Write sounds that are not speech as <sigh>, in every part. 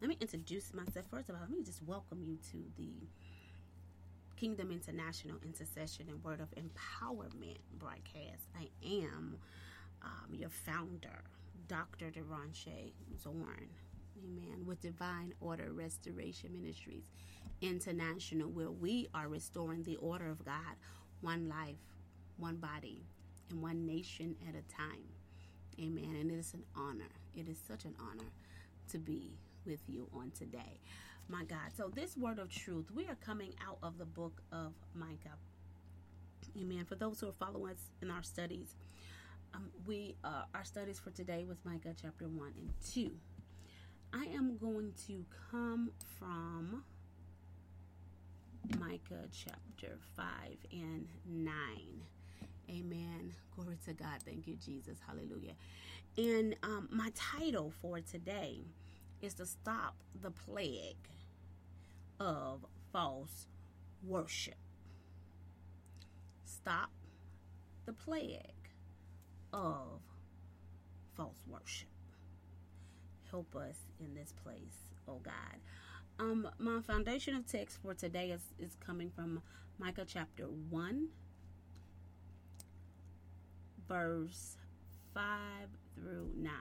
let me introduce myself. First of all, let me just welcome you to the Kingdom International Intercession and Word of Empowerment broadcast. I am um, your founder, Dr. Deronche Zorn. Amen. With Divine Order Restoration Ministries International, where we are restoring the order of God, one life, one body, and one nation at a time. Amen. And it is an honor. It is such an honor to be with you on today. My God. So, this word of truth, we are coming out of the book of Micah. Amen. For those who are following us in our studies, um, we uh, our studies for today was Micah chapter 1 and 2. I am going to come from Micah chapter 5 and 9. Amen. Glory to God. Thank you, Jesus. Hallelujah. And um, my title for today is to stop the plague of false worship. Stop the plague of false worship. Help us in this place, oh God. Um, my foundation of text for today is, is coming from Micah chapter 1 verse 5 through 9.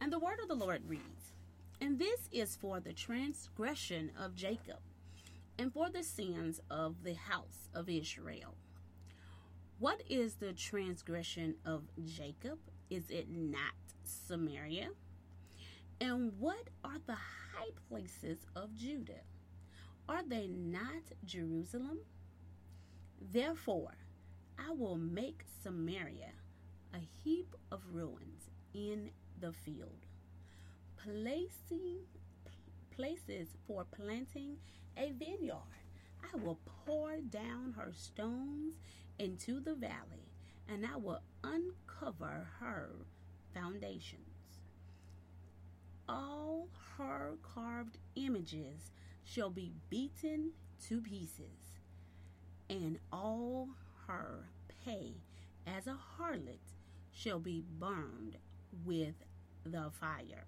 And the word of the Lord reads And this is for the transgression of Jacob, and for the sins of the house of Israel. What is the transgression of Jacob? Is it not Samaria? And what are the high places of Judah? Are they not Jerusalem? Therefore, I will make Samaria a heap of ruins in the field, placing places for planting a vineyard. I will pour down her stones into the valley, and I will uncover her foundations. All her carved images shall be beaten to pieces, and all her pay as a harlot shall be burned with the fire.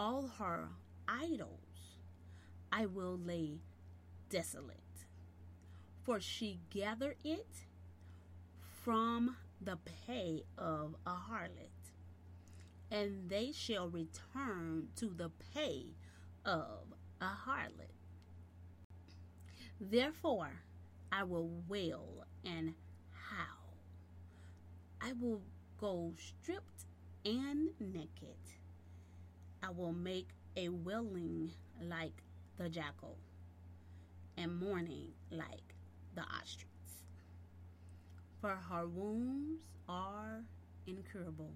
All her idols I will lay desolate, for she gathered it from the pay of a harlot, and they shall return to the pay of a harlot. Therefore, I will wail and howl I will go stripped and naked. I will make a wailing like the jackal and mourning like the ostrich. For her wounds are incurable,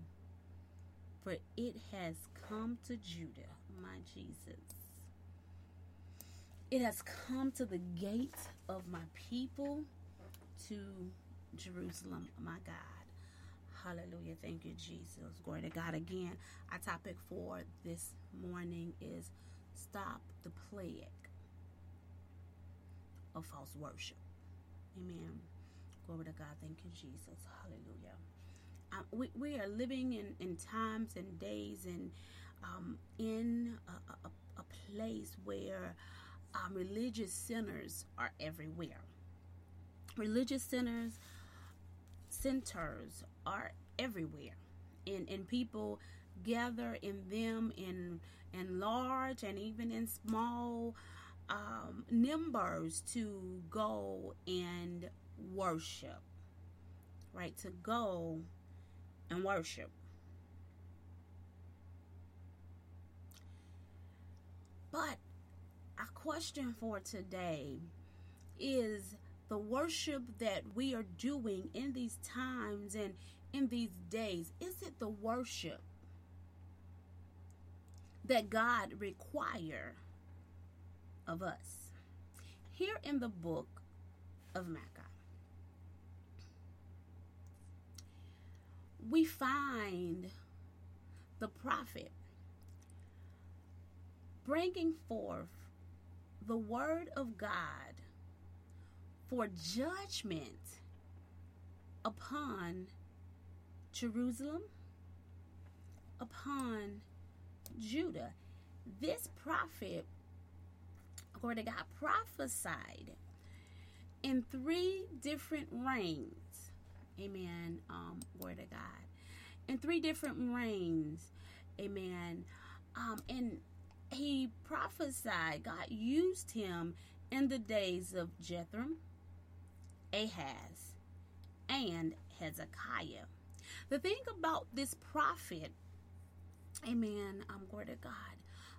for it has come to Judah, my Jesus. It has come to the gate of my people, to Jerusalem, my God. Hallelujah. Thank you, Jesus. Glory to God. Again, our topic for this morning is stop the plague of false worship. Amen. Glory to God. Thank you, Jesus. Hallelujah. Um, we, we are living in, in times and days and um, in a, a, a, place where um, religious sinners are everywhere. Religious sinners centers are everywhere. And and people gather in them in in large and even in small um, numbers to go and worship. Right to go and worship. But a question for today is the worship that we are doing in these times and in these days, is it the worship that God require of us? Here in the book of Micah, we find the prophet bringing forth the word of God for judgment upon Jerusalem, upon Judah. this prophet, according to God, prophesied in three different reigns. Amen. Um, word of God. In three different reigns. Amen. Um, and he prophesied, God used him in the days of Jethro, Ahaz, and Hezekiah. The thing about this prophet, amen, I'm um, glory to God,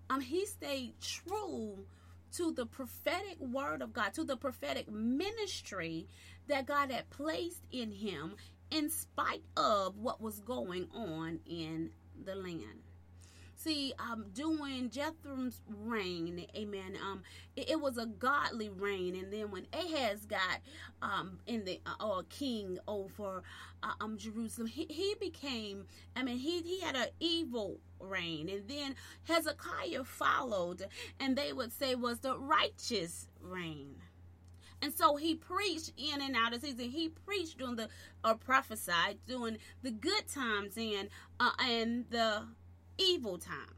um, he stayed true to the prophetic word of God, to the prophetic ministry that God had placed in him in spite of what was going on in the land. See, um, during Jethro's reign, amen, um, it, it, was a godly reign. And then when Ahaz got um, in the uh, uh, king over uh, um, Jerusalem, he, he became, I mean, he, he had an evil reign. And then Hezekiah followed, and they would say was the righteous reign. And so he preached in and out of season. He preached during the or prophesied during the good times and uh, and the evil times.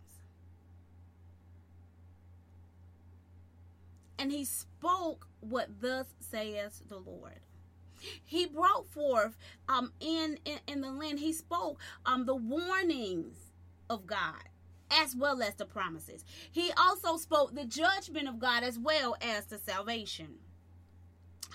And he spoke what thus says the Lord. He brought forth um in, in, in the land, he spoke um the warnings of God as well as the promises. He also spoke the judgment of God as well as the salvation.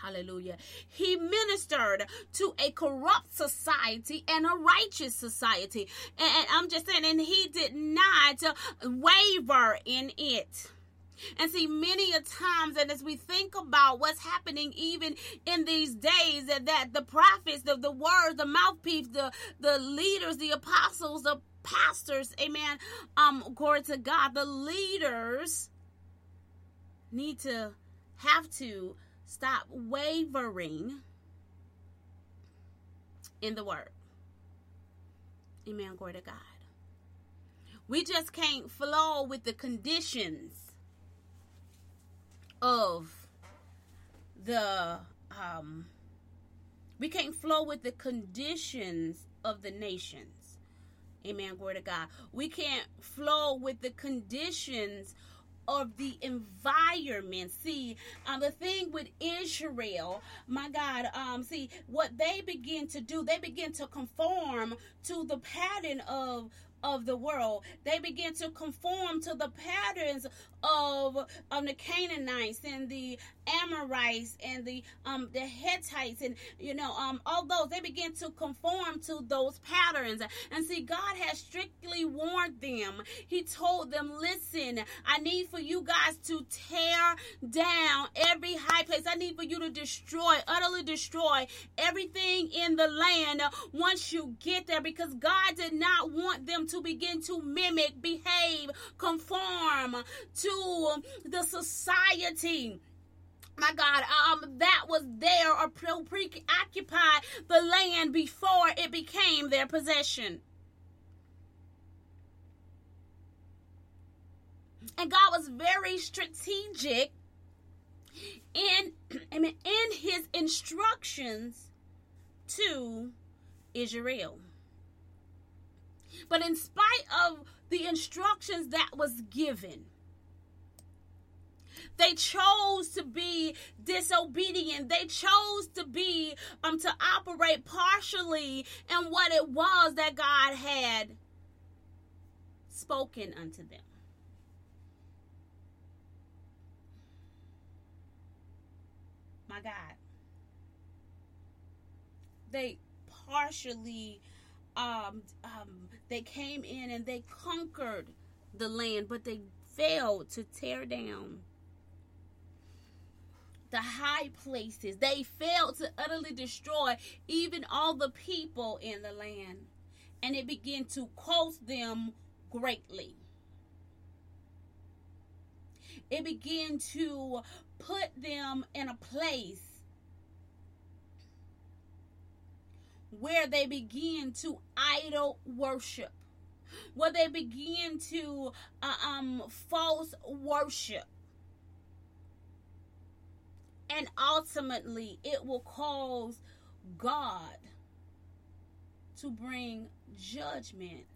Hallelujah. He ministered to a corrupt society and a righteous society. And, I'm just saying, and he did not waver in it. And see, many a times, and as we think about what's happening even in these days, that, that the prophets, the, the words, the mouthpiece, the, the leaders, the apostles, the pastors, amen, um, glory to God, the leaders need to have to Stop wavering in the word. Amen. Glory to God. We just can't flow with the conditions of the um we can't flow with the conditions of the nations. Amen. Glory to God. We can't flow with the conditions of the environment. See, um, the thing with Israel, my God, um, see what they begin to do, they begin to conform to the pattern of of the world. They begin to conform to the patterns of um, the Canaanites and the Amorites and the um, the Hittites and you know um, all those. They begin to conform to those patterns. And see, God has strictly warned them. He told them, "Listen, I need for you guys to tear down every high place. I need for you to destroy, utterly destroy everything in the land once you get there, because God did not want them to begin to mimic, behave, conform to the society my God, um, that was there or preoccupied the land before it became their possession. And God was very strategic <clears throat> in, in his instructions to Israel. But in spite of the instructions that was given, they chose to be disobedient. They chose to be um to operate partially in what it was that God had spoken unto them. My God. They partially um, um, they came in and they conquered the land, but they failed to tear down the high places. They failed to utterly destroy even all the people in the land, and it began to cost them greatly. It began to put them in a place where they begin to idol worship, where they begin to uh, um false worship. And ultimately, it will cause God to bring judgment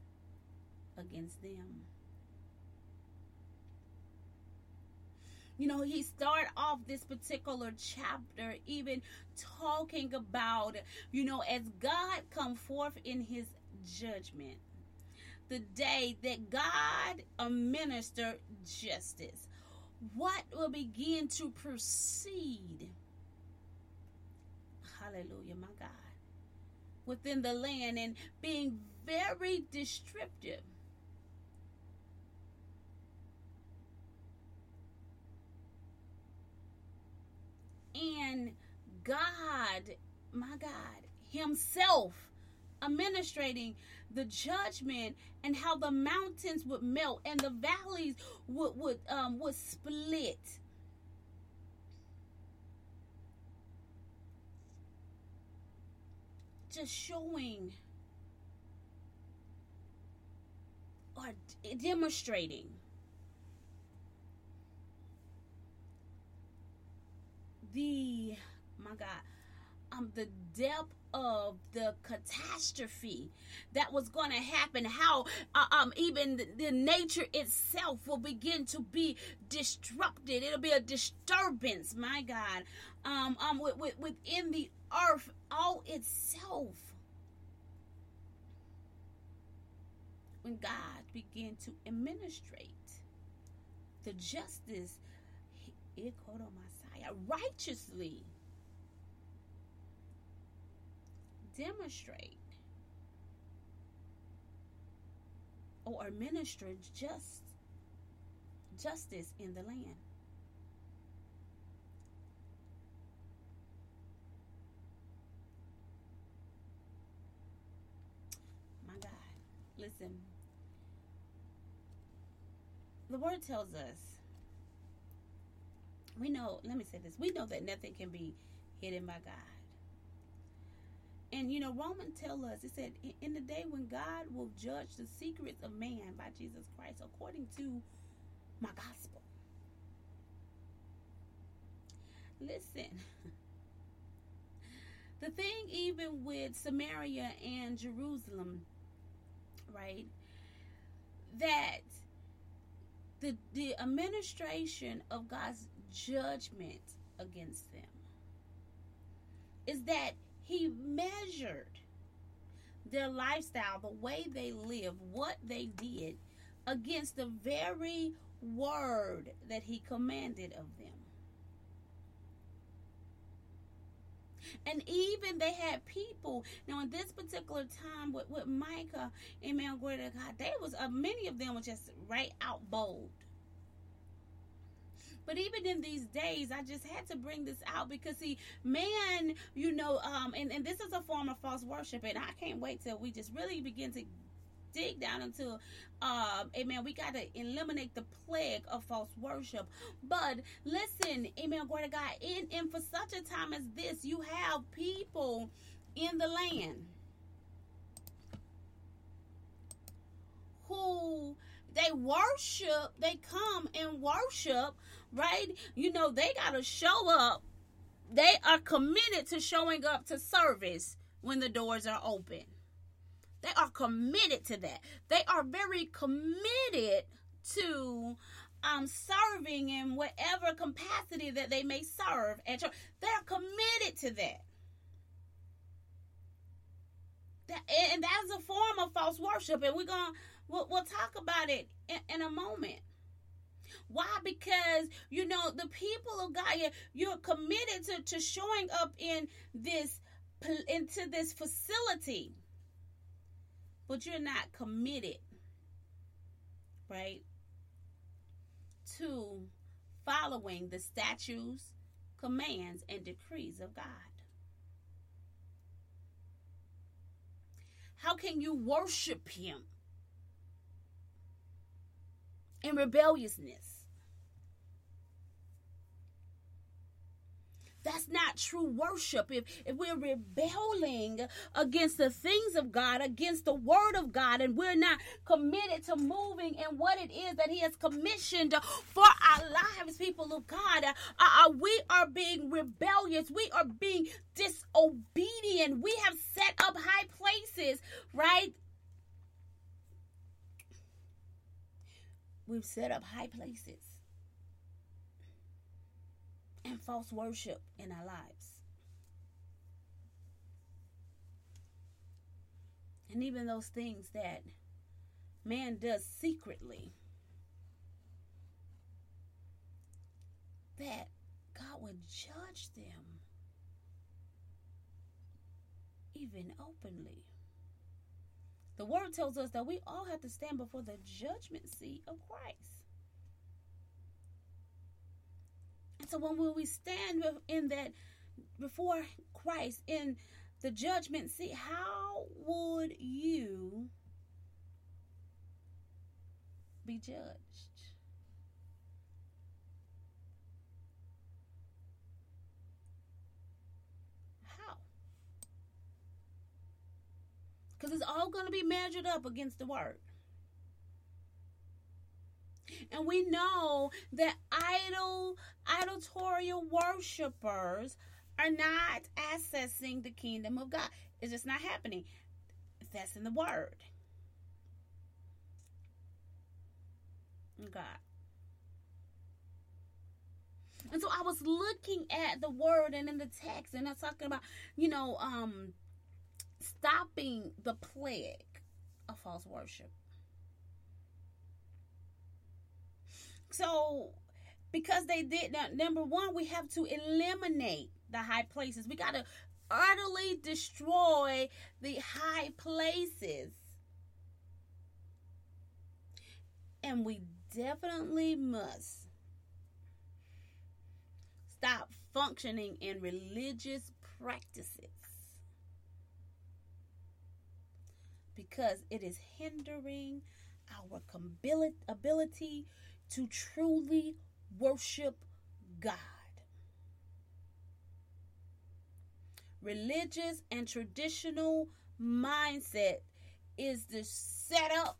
against them. you know, he start off this particular chapter even talking about, you know, as God come forth in his judgment, the day that God administered justice, what will begin to proceed? Hallelujah, my God. Within the land and being very descriptive and God, my God, Himself administrating the judgment and how the mountains would melt and the valleys would would um, would split. Just showing or demonstrating the my God, um, the depth of the catastrophe that was going to happen how uh, um even the, the, nature itself will begin to be disrupted. It'll be a disturbance my god. Um um with, with, within the earth all itself. When god began to administrate the justice he quote on Messiah righteously demonstrate or administer just justice in the land. My God, listen. The word tells us we know, let me say this, we know that nothing can be hidden by God. And you know, Romans tell us, it said, in the day when God will judge the secrets of man by Jesus Christ according to my gospel. Listen, <laughs> the thing even with Samaria and Jerusalem, right, that the, the administration of God's judgment against them is that he measured their lifestyle, the way they live, what they did against the very word that he commanded of them. And even they had people. Now, in this particular time with, with Micah, glory to God, they was uh, many of them were just right out bold. But even in these days, I just had to bring this out because see, man, you know, um, and, and this is a form of false worship, and I can't wait till we just really begin to dig down into um amen we got to eliminate the plague of false worship. But listen amen glory to god in and for such a time as this you have people in the land who they worship they come and worship right? You know, they got to show up. They are committed to showing up to service when the doors are open. They are committed to that. They are very committed to um, serving in whatever capacity that they may serve at church. They're committed to that. that and that's a form of false worship, and we're gonna we'll, we'll talk about it in, in a moment. Why? Because you know the people of God, you're committed to, to showing up in this into this facility, but you're not committed, right? To following the statutes, commands, and decrees of God. How can you worship Him in rebelliousness. That's not true worship. If, if we're rebelling against the things of God, against the word of God, and we're not committed to moving in what it is that He has commissioned for our lives, people of God, uh, uh, we are being rebellious. We are being disobedient. We have set up high places, right? We've set up high places. And false worship in our lives. And even those things that man does secretly, that God would judge them even openly. The word tells us that we all have to stand before the judgment seat of Christ. And so when will we stand in that before Christ in the judgment seat, how would you be judged? How? Because it's all going to be measured up against the word. And we know that idol, idotorial worshipers are not accessing the kingdom of God. It's just not happening. That's in the word. God. And so I was looking at the word and in the text, and I'm talking about, you know, um, stopping the plague of false worship. So, because they did that, number one, we have to eliminate the high places. We got to utterly destroy the high places. And we definitely must stop functioning in religious practices because it is hindering our ability to truly worship God. Religious and traditional mindset is the setup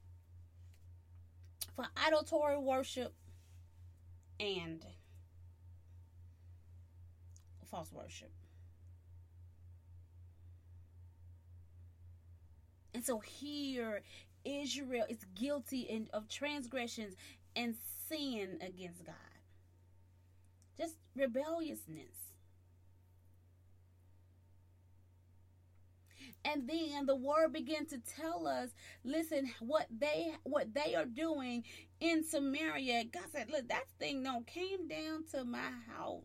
for idolatory worship and false worship. And so here, Israel is guilty in, of transgressions and sin against God. Just rebelliousness. and then the word began to tell us listen what they what they are doing in samaria god said look that thing don't came down to my house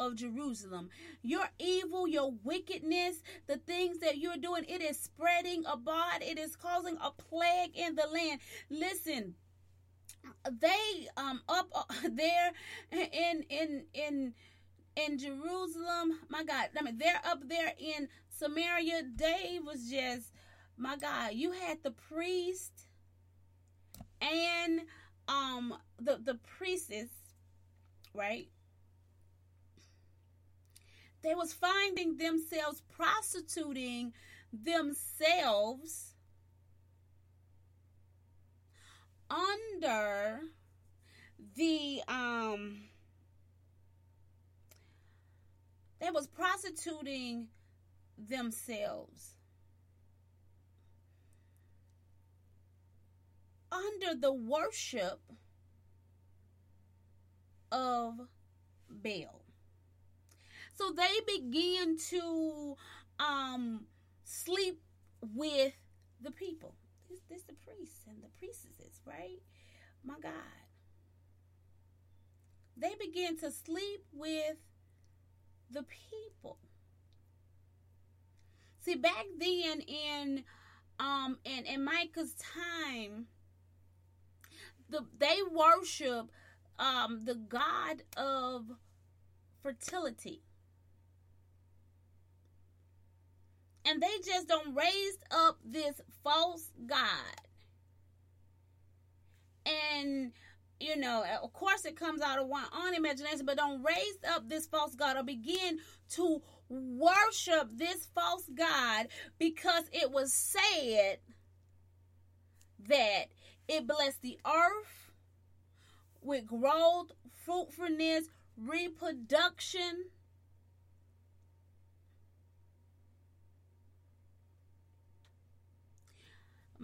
of Jerusalem. Your evil, your wickedness, the things that you're doing, it is spreading abroad. It is causing a plague in the land. Listen, they um up uh, <laughs> there in in in in Jerusalem, my God, I mean they're up there in Samaria. They was just my God, you had the priest and um the the priestess, right? they was finding themselves prostituting themselves under the um they was prostituting themselves under the worship of Baal. So they begin to um, sleep with the people. This, this the priests and the priestesses, right? My God. They begin to sleep with the people. See, back then in um in, in Micah's time, the they worship um the god of fertility. and they just don't raise up this false god and you know of course it comes out of one own imagination but don't raise up this false god or begin to worship this false god because it was said that it blessed the earth with growth fruitfulness reproduction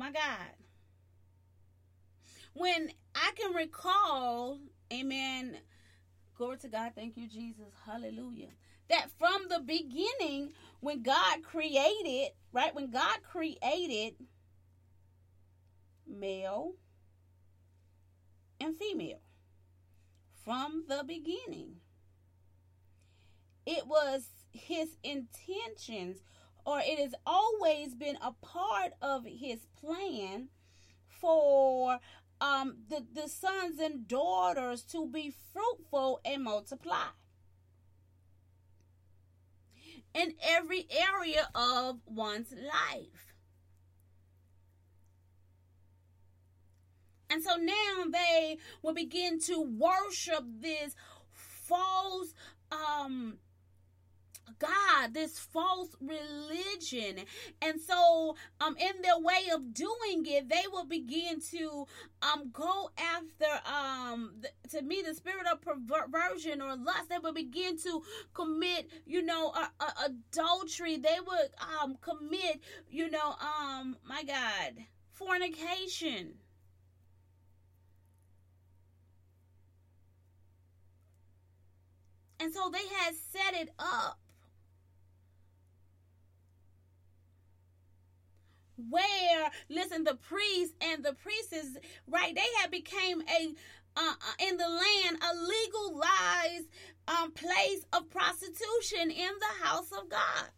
My God. When I can recall, amen, Glory to God. Thank you, Jesus. Hallelujah. That from the beginning, when God created, right? When God created male and female from the beginning, it was his intentions, or it has always been a part of his plan for um, the, the sons and daughters to be fruitful and multiply in every area of one's life. And so now they will begin to worship this false um God, this false religion. And so, um, in their way of doing it, they will begin to um go after um to me the spirit of perversion or lust. They will begin to commit, you know, a, a, adultery. They would um commit, you know, um my God, fornication. And so they had set it up where listen the priests and the priestess right they had became a uh, uh, in the land a legalized um, place of prostitution in the house of God.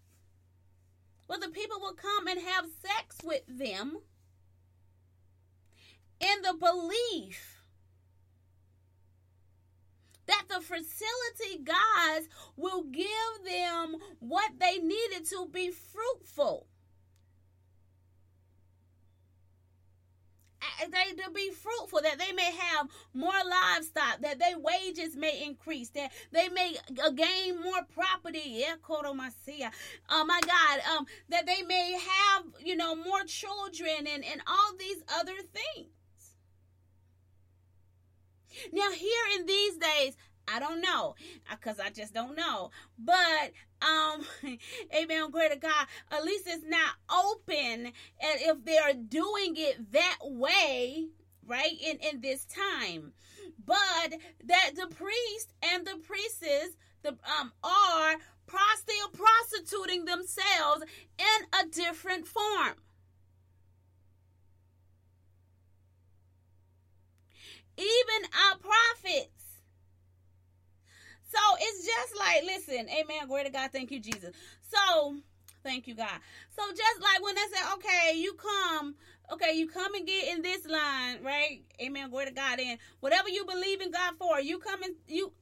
Where the people would come and have sex with them in the belief that the fertility gods will give them what they needed to be fruitful they to be fruitful, that they may have more livestock, that their wages may increase, that they may gain more property. Yeah, Oh my God, um, that they may have, you know, more children and, and all these other things. Now, here in these days, I don't know because I just don't know. But um, <laughs> amen. Glory to God. At least it's not open, and if they are doing it that way, right in in this time, but that the priest and the priestess the um are still prostituting themselves in a different form. Even our prophets so it's just like, listen, amen. Glory to God. Thank you, Jesus. So, thank you, God. So just like when they say, okay, you come, okay, you come and get in this line, right? Amen. Glory to God. And whatever you believe in God for, you come and you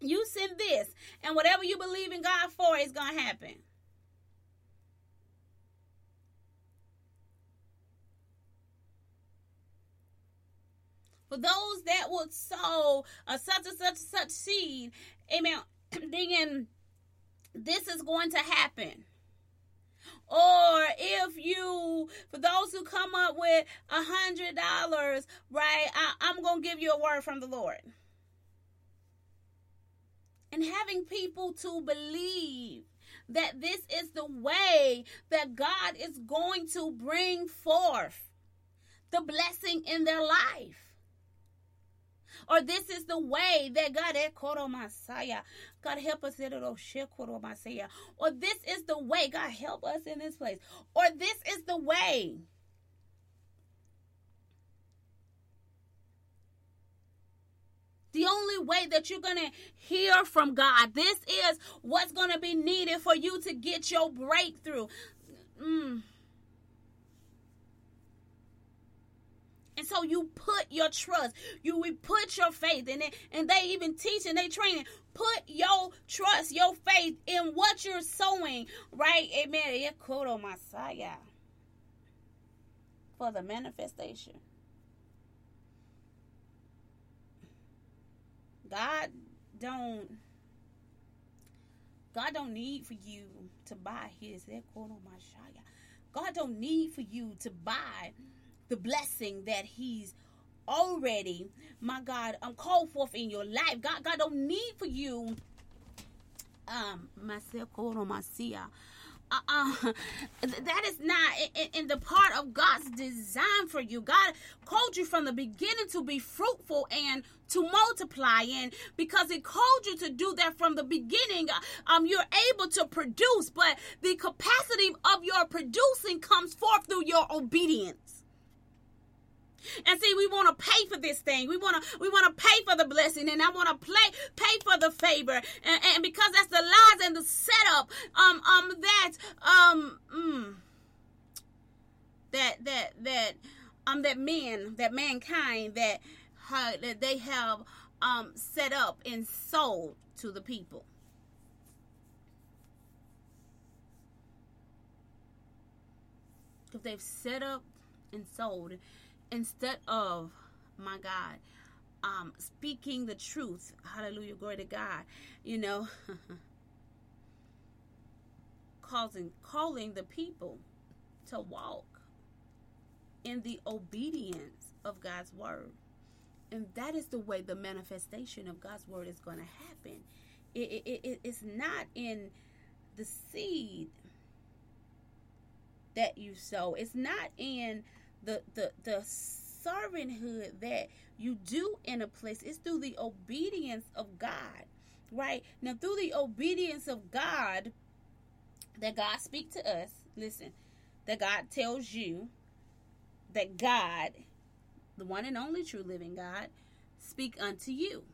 you send this, and whatever you believe in God for is gonna happen. For those that would sow a such and such such seed, amen, <clears throat> thinking this is going to happen. Or if you, for those who come up with a hundred dollars, right, I, I'm going to give you a word from the Lord. And having people to believe that this is the way that God is going to bring forth the blessing in their life or this is the way that God Messiah. God help us in Messiah. or this is the way. God help us in this place. Or this is the way. The only way that you're going to hear from God, this is what's going to be needed for you to get your breakthrough. Mm. And so you put your trust, you we put your faith in it, and they even teach and they train Put your trust, your faith in what you're sowing, right? Amen. Messiah for the manifestation. God don't God don't need for you to buy his my side. God don't need for you to buy the blessing that He's already, my God, um, called forth in your life. God, God don't need for you, um, uh, uh, <laughs> that is not in, in, the part of God's design for you. God called you from the beginning to be fruitful and to multiply, and because He called you to do that from the beginning, um, you're able to produce. But the capacity of your producing comes forth through your obedience. And see, we want to pay for this thing. We want to we want to pay for the blessing, and I want to play pay for the favor, and, and because that's the lies and the setup. Um, um, that um, mm, that that that um, that men, that mankind, that uh, that they have um set up and sold to the people. If they've set up and sold instead of my God, um, speaking the truth. Hallelujah, glory to God. You know, <laughs> causing calling the people to walk in the obedience of God's word. And that is the way the manifestation of God's word is going to happen. It, it, it, it's not in the seed that you sow. It's not in the the the servanthood that you do in a place is through the obedience of God. Right? Now through the obedience of God that God speak to us, listen, that God tells you that God, the one and only true living God, speak unto you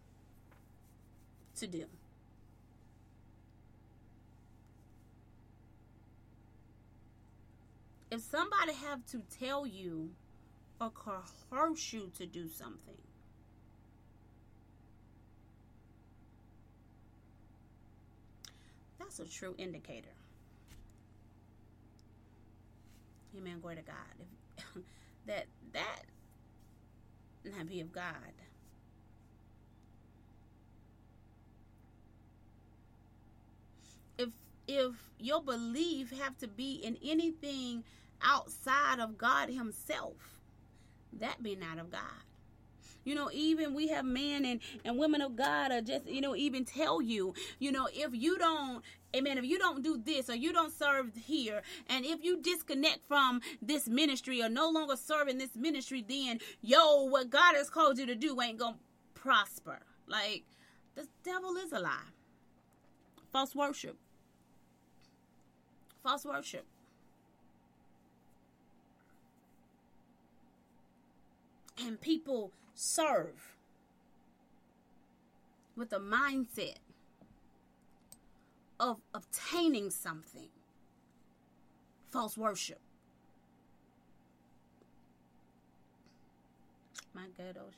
to do. If somebody have to tell you or coerce you to do something, that's a true indicator. Amen. Glory to God. If, <laughs> that that not be of God. If your belief have to be in anything outside of God Himself, that be not of God. You know, even we have men and, and women of God are just, you know, even tell you, you know, if you don't, amen, if you don't do this or you don't serve here, and if you disconnect from this ministry or no longer serve in this ministry, then, yo, what God has called you to do ain't to prosper. Like, the devil is a lie. False worship. False worship. and people serve with a mindset of obtaining something. False worship. My god oh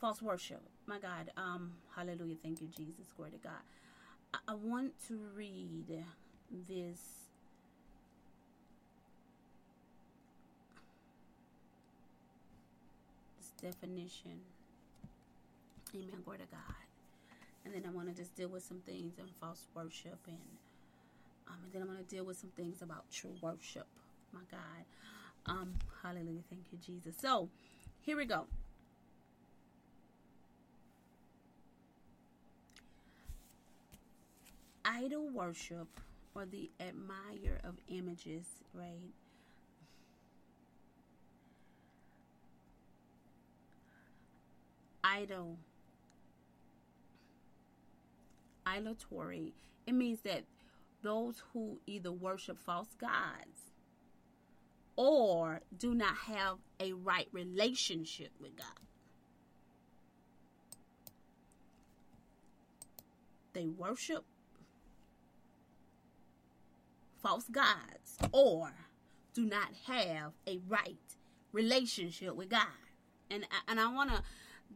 false worship. My god um hallelujah. Thank you jesus. Glory to god I, I want to read this definition. Amen. Glory to God. And then I want to just deal with some things in false worship, and um, and then I'm going to deal with some things about true worship. My God. Um, hallelujah. Thank you, Jesus. So, here we go. Idol worship or the admire of images, right? idol idolatry it means that those who either worship false gods or do not have a right relationship with God. They worship false gods or do not have a right relationship with God. And and I want to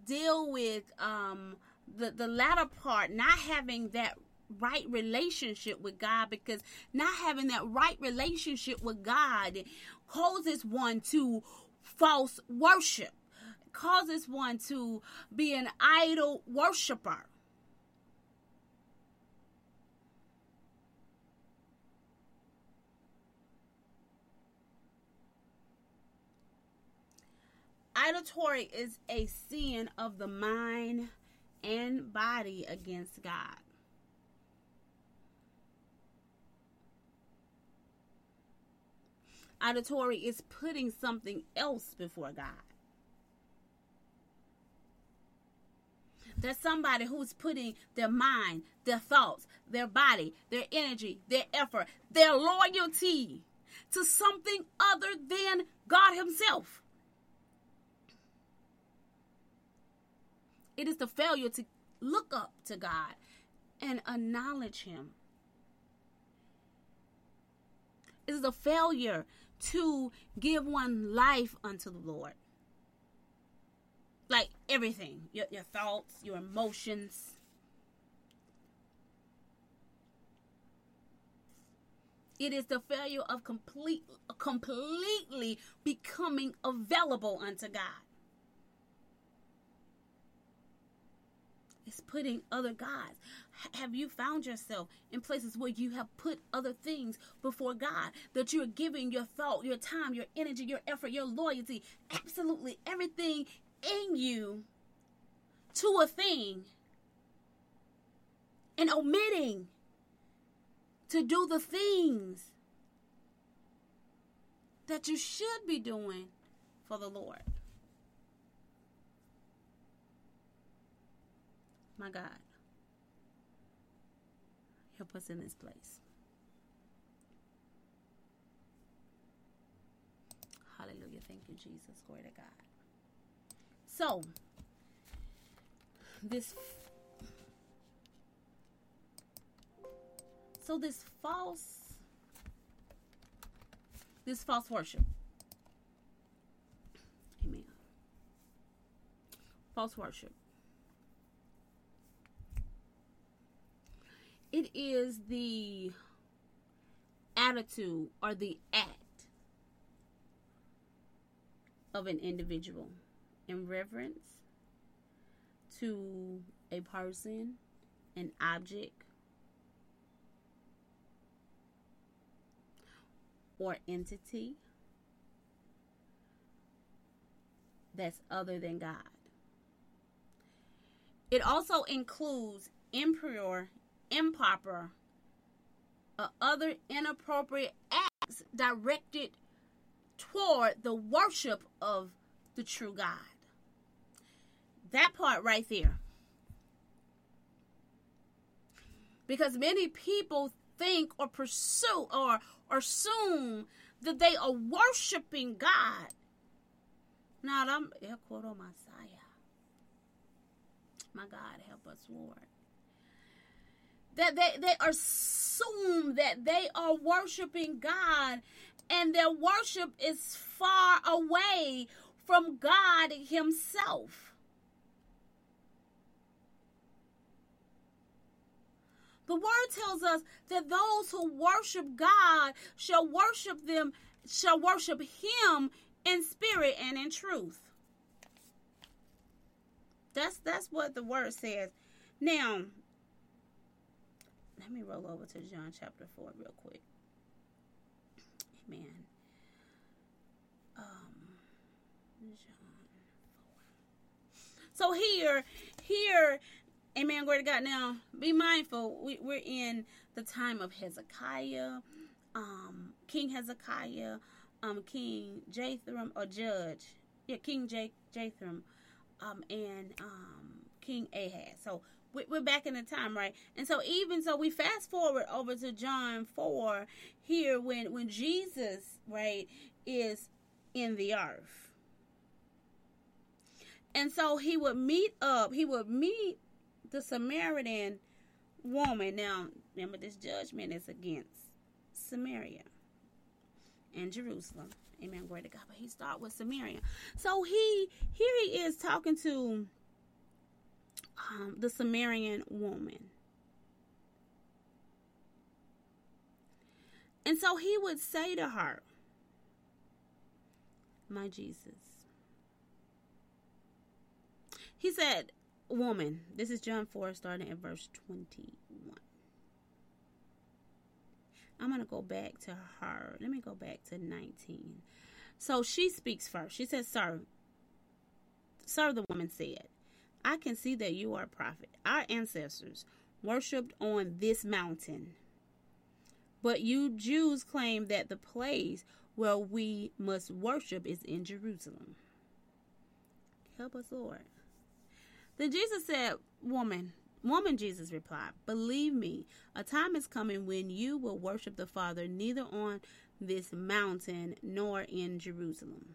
deal with um, the the latter part, not having that right relationship with God, because not having that right relationship with God causes one to false worship, causes one to be an idol worshiper. Idolatry is a sin of the mind and body against God. Idolatry is putting something else before God. There's somebody who's putting their mind, their thoughts, their body, their energy, their effort, their loyalty to something other than God Himself. It is the failure to look up to God and acknowledge Him. It is the failure to give one life unto the Lord. Like everything your, your thoughts, your emotions. It is the failure of complete, completely becoming available unto God. It's putting other gods. Have you found yourself in places where you have put other things before God? That you're giving your thought, your time, your energy, your effort, your loyalty, absolutely everything in you to a thing and omitting to do the things that you should be doing for the Lord. My God, help us in this place. Hallelujah. Thank you, Jesus. Glory to God. So, this so this false this false worship amen false worship it is the attitude or the act of an individual in reverence to a person, an object, or entity that's other than God. It also includes impure, improper, or other inappropriate acts directed toward the worship of the true God. That part right there. Because many people think or pursue or, or assume that they are worshiping God. Now, I'm oh, Messiah. My God, help us, Lord. That they, they assume that they are worshiping God and their worship is far away from God Himself. The word tells us that those who worship God shall worship them, shall worship Him in spirit and in truth. That's that's what the word says. Now, let me roll over to John chapter four real quick. Amen. Um, John four. So here, here Amen. Glory to God. Now, be mindful. We, are in the time of Hezekiah, um, King Hezekiah, um, King Jathram, or Judge. Yeah, King J- Jathram, um, and um, King Ahaz. So we're back in the time, right? And so even so, we fast forward over to John four here when when Jesus, right, is in the earth. And so he would meet up, he would meet the Samaritan woman. Now, remember, this judgment is against Samaria and Jerusalem. Amen. Glory to God. But he start with Samaria. So he here he is talking to um, the Samaritan woman. And so he would say to her, My Jesus. He said, woman. This is John 4, starting at verse 21. I'm going to go back to her. Let me go back to 19. So she speaks first. She says, Sir, Sir, the woman said, I can see that you are a prophet. Our ancestors worshipped on this mountain. But you Jews claim that the place where we must worship is in Jerusalem. Help us, Lord. Then Jesus said, Woman, woman, Jesus replied, Believe me, a time is coming when you will worship the Father neither on this mountain nor in Jerusalem.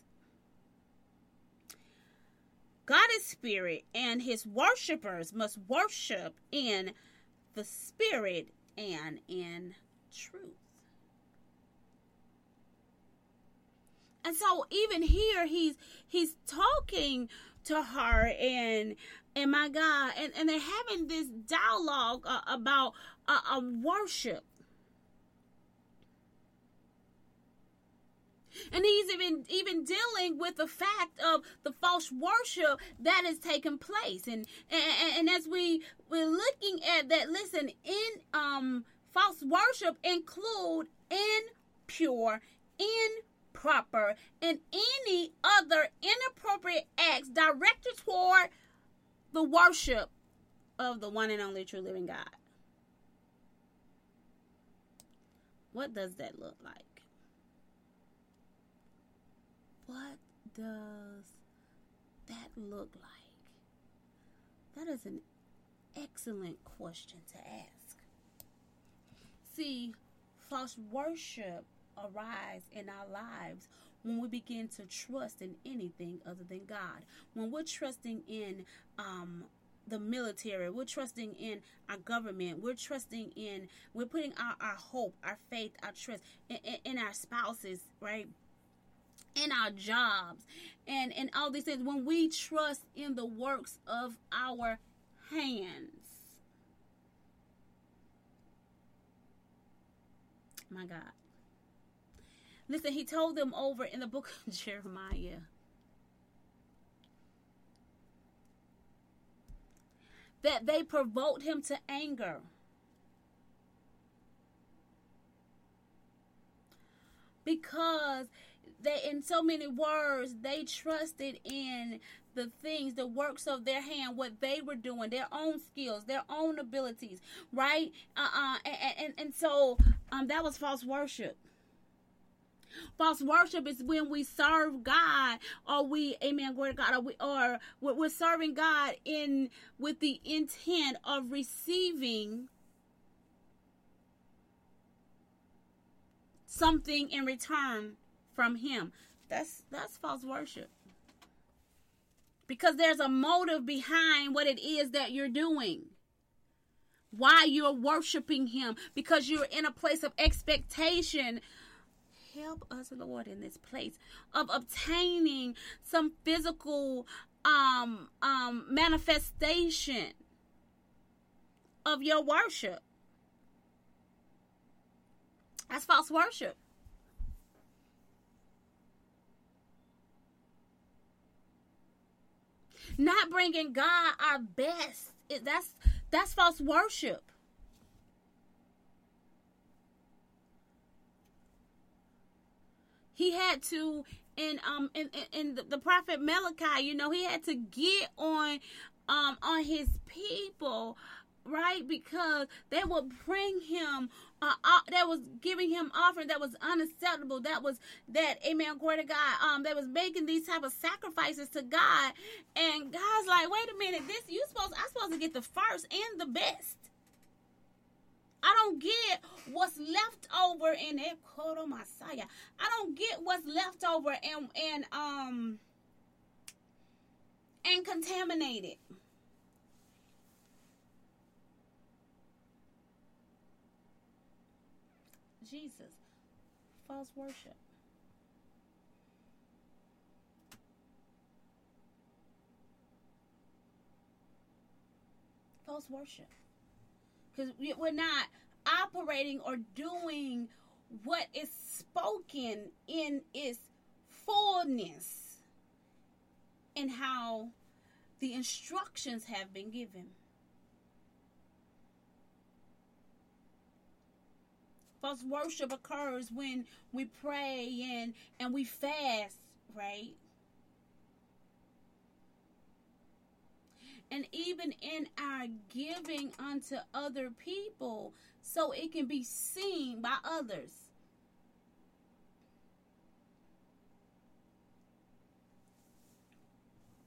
God is spirit, and his worshipers must worship in the spirit and in truth. And so even here he's he's talking to her and and my God and, and they're having this dialogue uh, about uh, uh, worship. And he's even even dealing with the fact of the false worship that has taken place. And and, and as we we're looking at that, listen, in um false worship include impure, improper, and any other inappropriate acts directed toward the worship of the one and only true living God. What does that look like? What does that look like? That is an excellent question to ask. See, false worship arise in our lives when we begin to trust in anything other than God. When we're trusting in um, the military, we're trusting in our government, we're trusting in, we're putting our, our hope, our faith, our trust in, in, in our spouses, right? In our jobs and, and all these things. When we trust in the works of our hands. My God. Listen, he told them over in the book of <laughs> Jeremiah that they provoked him to anger. Because they, in so many words, they trusted in the things, the works of their hand, what they were doing, their own skills, their own abilities, right? Uh, uh and, and, and so um, that was false worship. False worship is when we serve God or we, amen, glory to God, or, we, are we're serving God in with the intent of receiving something in return from Him. That's that's false worship. Because there's a motive behind what it is that you're doing why you're worshiping him because you're in a place of expectation help us, Lord, in this place of obtaining some physical um um manifestation of your worship. That's false worship. Not bringing God our best. That's that's false worship. he had to and um and, and the prophet Malachi, you know, he had to get on um on his people, right? Because they would bring him uh, uh, that was giving him offering that was unacceptable. That was that, amen, glory to God. Um, that was making these type of sacrifices to God, and God's like, wait a minute, this you supposed I'm supposed to get the first and the best. I don't get what's left over in it. Kodo Messiah. I don't get what's left over and and um and contaminated. Jesus. False worship. False worship because we're not operating or doing what is spoken in its fullness and how the instructions have been given. False worship occurs when we pray and and we fast, right? And even in our giving unto other people, so it can be seen by others.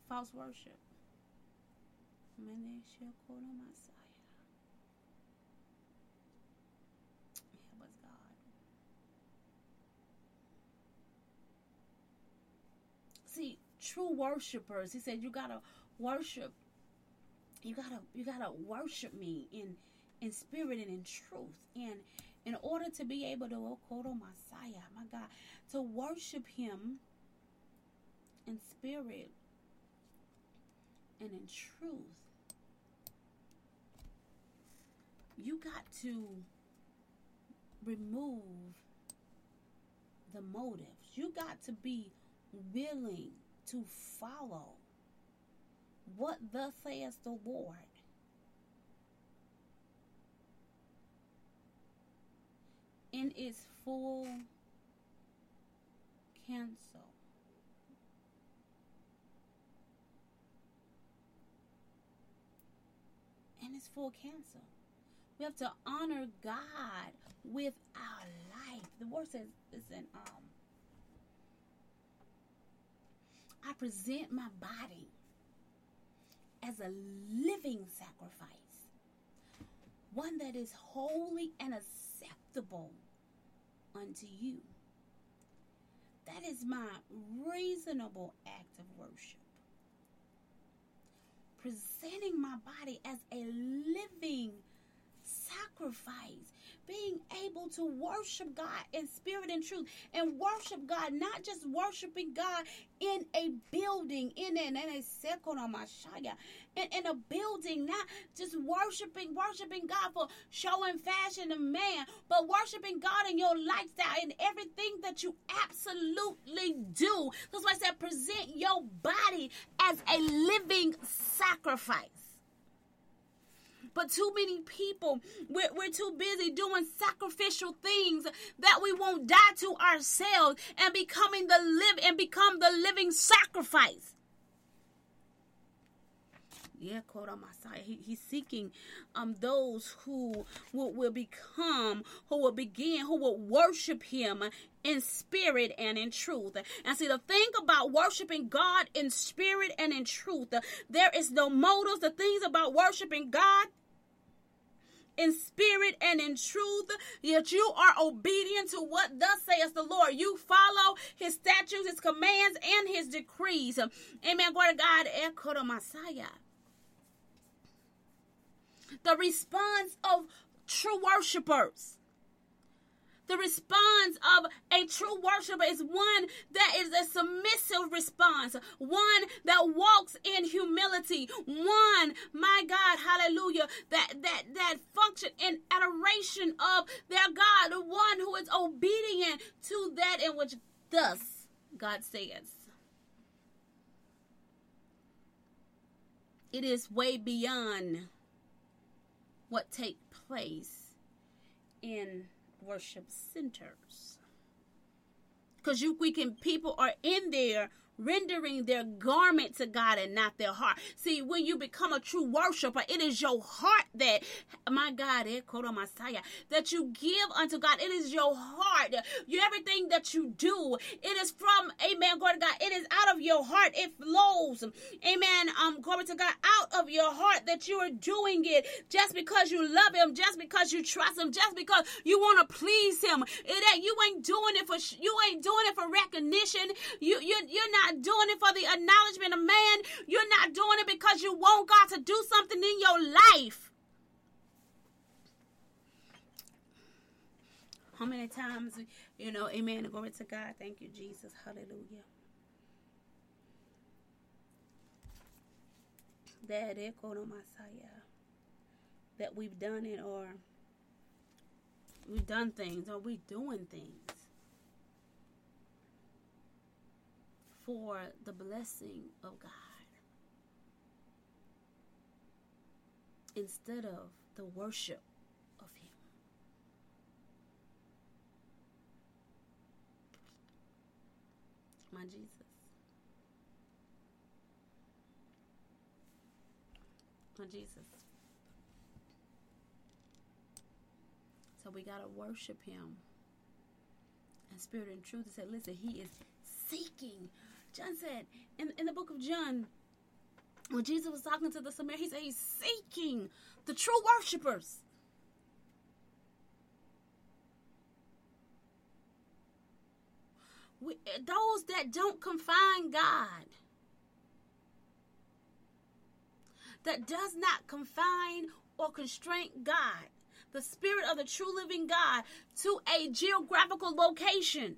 False worship. See, true worshipers, he said, you gotta worship. You gotta you gotta worship me in in spirit and in truth. And in order to be able to oh, Okoto oh, Messiah, my God, to worship him in spirit and in truth, you got to remove the motives. You got to be willing to follow what thus says the Lord. In its full cancel. In its full cancel. We have to honor God with our life. The word says is in um I present my body as a living sacrifice, one that is holy and acceptable unto you. That is my reasonable act of worship. Presenting my body as a living sacrifice being able to worship God in spirit and truth and worship God, not just worshiping God in a building, in an in a in, in a building, not just worshiping, worshiping God for showing fashion of man, but worshiping God in your lifestyle in everything that you absolutely do. Why I said present your body as a living sacrifice. But too many people, we're, we're too busy doing sacrificial things that we won't die to ourselves and becoming the live and become the living sacrifice. Yeah, quote on Messiah. He, he's seeking um those who will, will become, who will begin, who will worship him in spirit and in truth. And see, the thing about worshiping God in spirit and in truth, there is no motives. The things about worshiping God in spirit and in truth, yet you are obedient to what thus saith the Lord. You follow his statutes, his commands, and his decrees. Amen. Glory to God. Echo the Messiah. The response of true worshipers the response of a true worshiper is one that is a submissive response, one that walks in humility, one, my God, hallelujah, that that that function in adoration of their God, the one who is obedient to that in which thus God says. It is way beyond what take place in worship centers. Because you we can people are in there rendering their garment to God and not their heart. See, when you become a true worshiper, it is your heart that, my God, eh, Messiah, that you give unto God. It is your heart. You everything that you do, it is from, amen, glory to God. It is out of your heart. It flows, amen, um, glory to God, out of your heart that you are doing it just because you love Him, just because you trust Him, just because you want to please Him. It ain't, you ain't doing it for, you ain't doing it for recognition. You, you, you're not not doing it for the acknowledgement of man. You're not doing it because you want God to do something in your life. How many times, you know, amen, glory to God. Thank you, Jesus. Hallelujah. That echo on my Messiah. That we've done it or we've done things or we're doing things for the blessing of God instead of the worship of Him. My Jesus. My Jesus. So we got to worship Him in spirit and truth. He said, listen, He is seeking. John said in, in the book of John, when Jesus was talking to the Samaritan, he said he's seeking the true worshipers. We, those that don't confine God, that does not confine or constrain God, the spirit of the true living God, to a geographical location.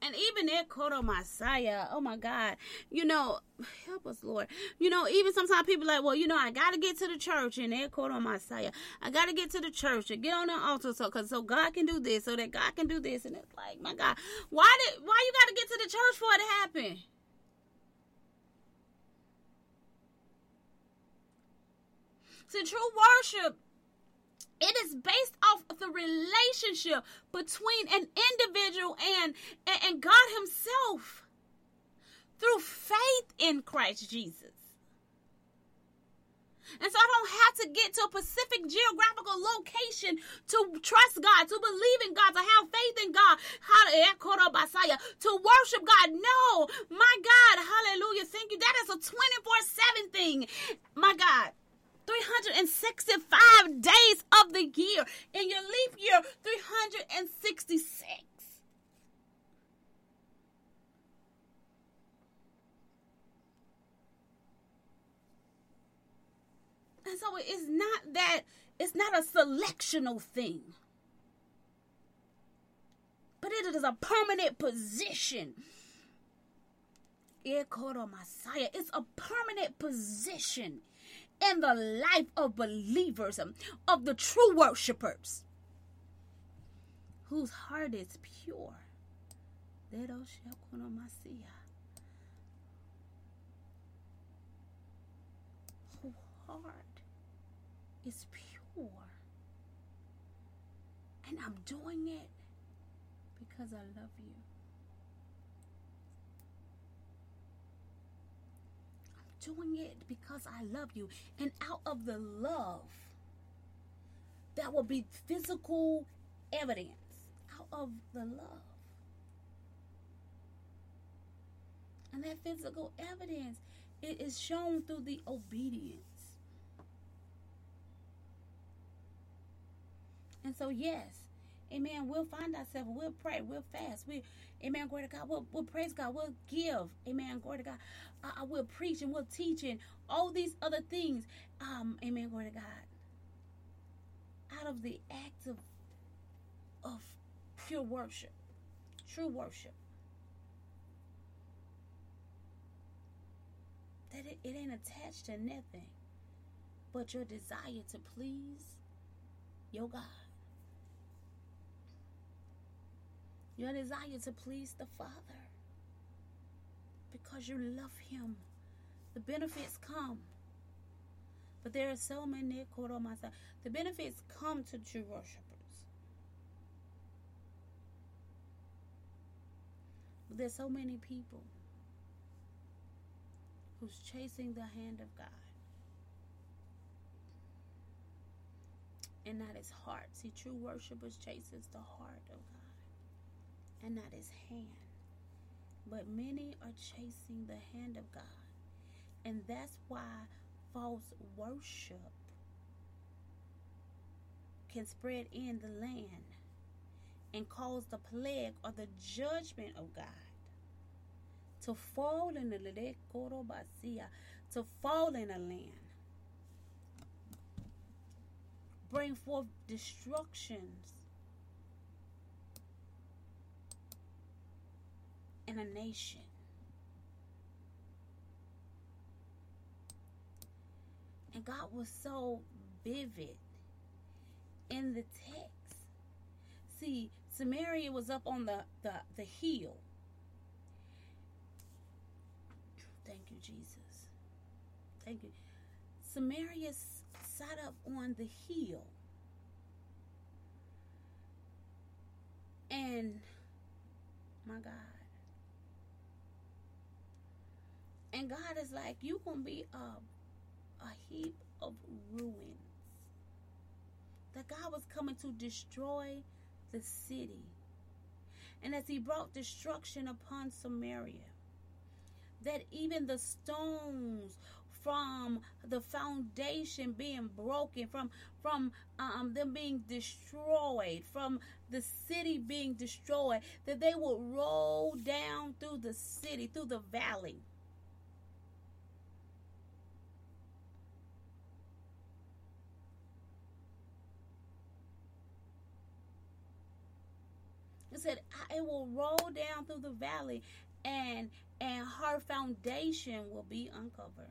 And even that Kodo oh, Messiah, oh my God, you know, <sighs> help us, Lord. You know, even sometimes people like, well, you know, I got to get to the church and that Kodo oh, Messiah. I got to get to the church and get on the altar so, cause, so God can do this, so that God can do this. And it's like, my God, why did, why you got to get to the church for it to happen? See, true worship it is based off of the relationship between an individual and, and, and God Himself through faith in Christ Jesus. And so I don't have to get to a specific geographical location to trust God, to believe in God, to have faith in God, to worship God. No, my God, hallelujah. Thank you. That is a 24 7 thing. My God. 365 days of the year. In your leap year, 366. And so it's not that, it's not a selectional thing. But it is a permanent position. It's a permanent position in the life of believers, um, of the true worshipers, whose heart is pure. Whose heart is pure. And I'm doing it because I love you. Doing it because I love you. And out of the love, that will be physical evidence. Out of the love. And that physical evidence, it is shown through the obedience. And so, yes, amen, we'll find ourselves, we'll pray, we'll fast, we, amen, glory to God, we'll, we'll praise God, we'll give, amen, glory to God. I, will preach and we'll teach and all these other things. Um, amen. Glory to God. Out of the act of, of pure worship, true worship. That it, it ain't attached to nothing but your desire to please your God. Your desire to please the Father because you love him. The benefits come. But there are so many the benefits come to true worshipers. But there's so many people who's chasing the hand of God. And not his heart. See, true worshipers chases the heart of God and not his hand. But many are chasing the hand of God. And that's why false worship can spread in the land and cause the plague or the judgment of God to fall in the to fall in a land. Bring forth destructions in a nation. And God was so vivid in the text See, Samaria was up on the, the, the hill. Thank you, Jesus. Thank you. Samaria sat up on the hill. And my God. And God is like, you gonna be a, a heap of ruins. That God was coming to destroy the city. And as he brought destruction upon Samaria, that even the stones from the foundation being broken, from from um, them being destroyed, from the city being destroyed, that they will roll down through the city, through the valley. Said it will roll down through the valley and and her foundation will be uncovered.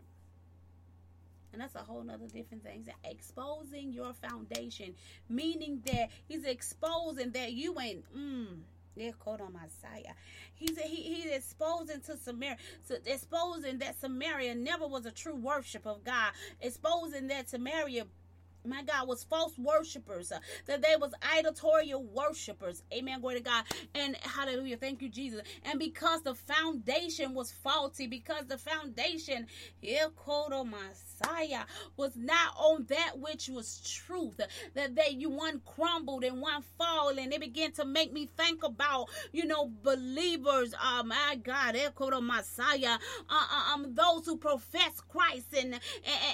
And that's a whole nother different thing. Exposing your foundation, meaning that he's exposing that you ain't mm, they're called on Messiah. He's he, he's exposing to Samaria, so exposing that Samaria never was a true worship of God, exposing that Samaria my God, was false worshipers, uh, that they was idotorial worshipers. Amen. Glory to God. And hallelujah. Thank you, Jesus. And because the foundation was faulty, because the foundation, Messiah, was not on that which was truth, that they you one crumbled and one fall, and they began to make me think about, you know, believers, uh, my God, Messiah, uh, uh, um, those who profess Christ and, and,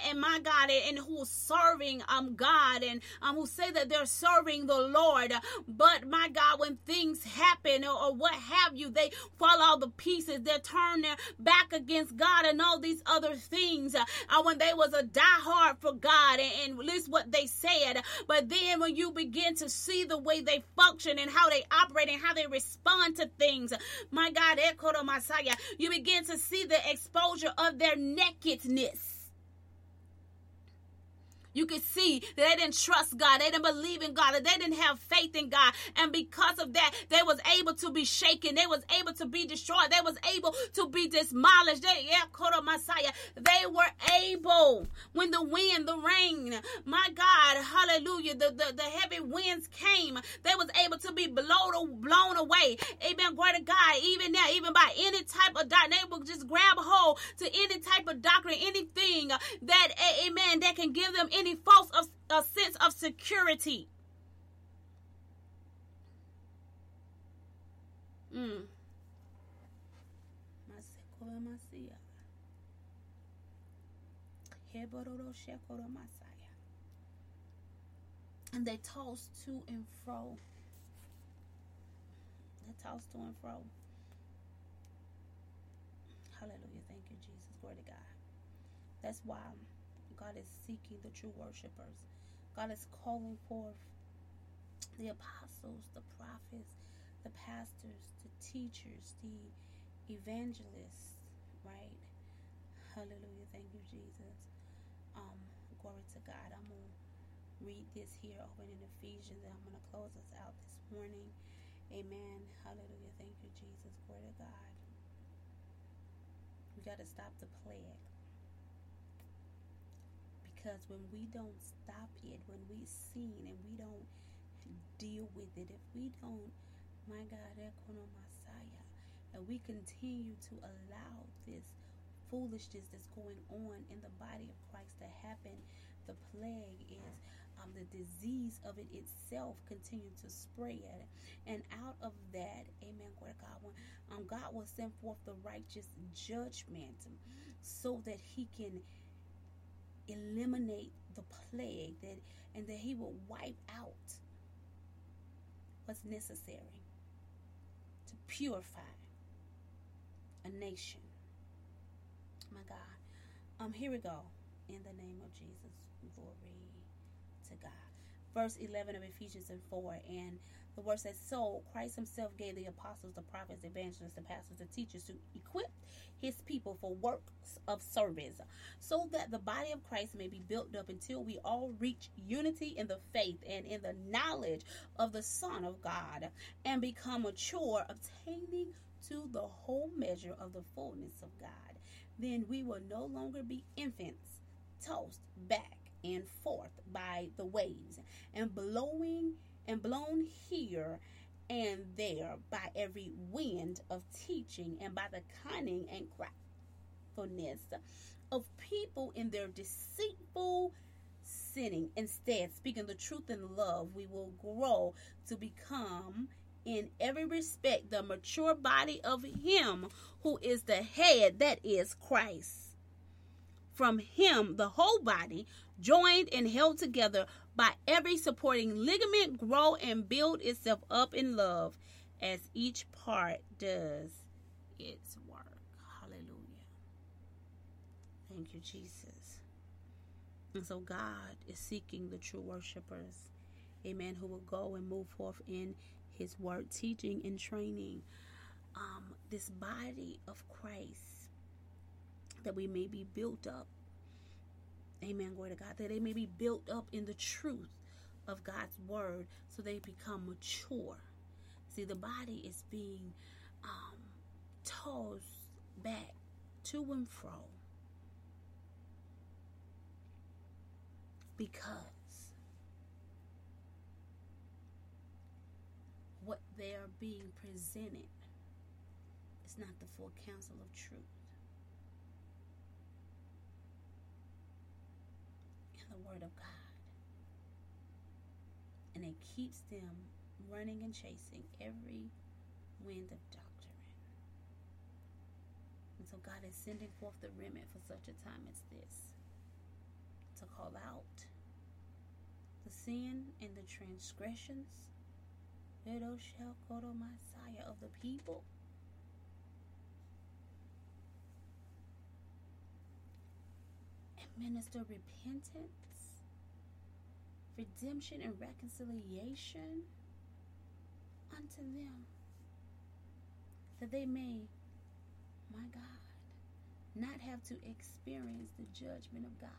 and my God, and, and who serving um God and um who say that they're serving the Lord, but my God, when things happen or, or what have you, they fall all the pieces. They turn their back against God and all these other things. Uh, when they was a diehard for God and, and least what they said, but then when you begin to see the way they function and how they operate and how they respond to things, my God, Echo Messiah, you begin to see the exposure of their nakedness. You could see that they didn't trust God. They didn't believe in God. That they didn't have faith in God. And because of that, they was able to be shaken. They was able to be destroyed. They was able to be demolished. They, yeah, Messiah. They were able when the wind, the rain, my God, hallelujah, the, the, the heavy winds came. They was able to be blown, blown away. Amen. Glory to God. Even now, even by any type of doctrine, they will just grab hold to any type of doctrine, anything that, amen, that can give them any any false of, a sense of security. Mm. And they toss to and fro. They toss to and fro. Hallelujah. Thank you, Jesus. Glory to God. That's why God is seeking the true worshipers. God is calling forth the apostles, the prophets, the pastors, the teachers, the evangelists, right? Hallelujah. Thank you, Jesus. Um, glory to God. I'm going to read this here over in Ephesians and I'm going to close us out this morning. Amen. Hallelujah. Thank you, Jesus. Glory to God. We got to stop the plague because when we don't stop it, when we sin and we don't deal with it, if we don't, my God, Messiah, and we continue to allow this foolishness that's going on in the body of Christ to happen, the plague is um, the disease of it itself continue to spread. And out of that, amen, God, um, God will send forth the righteous judgment so that he can eliminate the plague that and that he will wipe out what's necessary to purify a nation. My God. Um here we go. In the name of Jesus. Glory to God. verse 11 of Ephesians and 4. And the word says, So Christ himself gave the apostles, the prophets, evangelists, the pastors, the teachers to equip his people for works of service, so that the body of Christ may be built up until we all reach unity in the faith and in the knowledge of the Son of God and become mature, obtaining to the whole measure of the fullness of God. Then we will no longer be infants, tossed back and forth by the waves and blowing and blown here and there by every wind of teaching and by the cunning and craftfulness of people in their deceitful sinning. Instead, speaking the truth in love, we will grow to become in every respect the mature body of Him who is the head, that is Christ. From Him, the whole body, joined and held together by every supporting ligament, grow and build itself up in love as each part does its work. Hallelujah. Thank you, Jesus. And so God is seeking the true worshipers. Amen. Who will go and move forth in his word, teaching and training um, this body of Christ that we may be built up. Amen. Glory to God. That they may be built up in the truth of God's word so they become mature. See, the body is being um, tossed back to and fro because what they are being presented is not the full counsel of truth. The Word of God. And it keeps them running and chasing every wind of doctrine. And so God is sending forth the remnant for such a time as this to call out the sin and the transgressions Messiah of the people. Minister repentance, redemption, and reconciliation unto them, that they may, my God, not have to experience the judgment of God